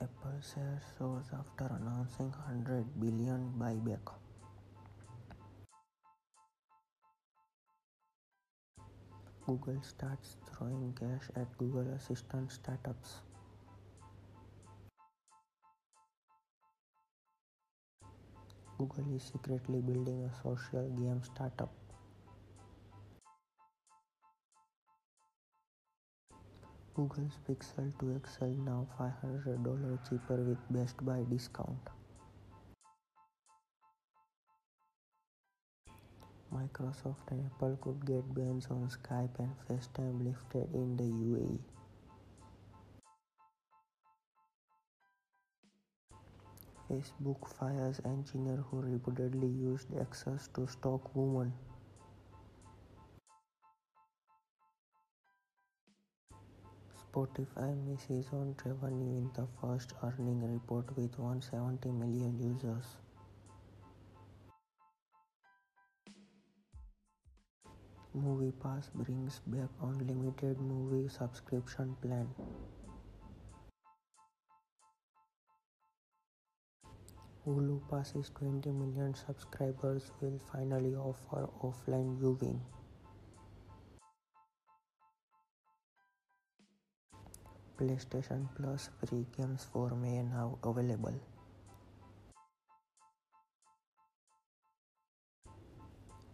Apple shares soars after announcing 100 billion buyback. Google starts throwing cash at Google Assistant startups. Google is secretly building a social game startup. Google's Pixel 2 XL now $500 cheaper with Best Buy discount. Microsoft and Apple could get bans on Skype and FaceTime lifted in the UAE. Facebook fires engineer who reportedly used access to stalk women. Spotify misses on revenue in the first earning report with 170 million users. MoviePass brings back unlimited movie subscription plan. Hulu passes 20 million subscribers will finally offer offline viewing. PlayStation Plus free games for May now available.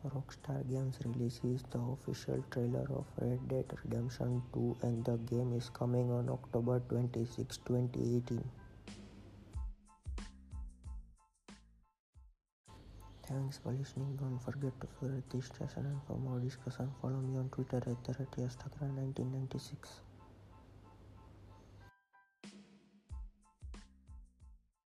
Rockstar Games releases the official trailer of Red Dead Redemption 2 and the game is coming on October 26, 2018. Thanks for listening. Don't forget to favorite this station and for more discussion follow me on Twitter at the 1996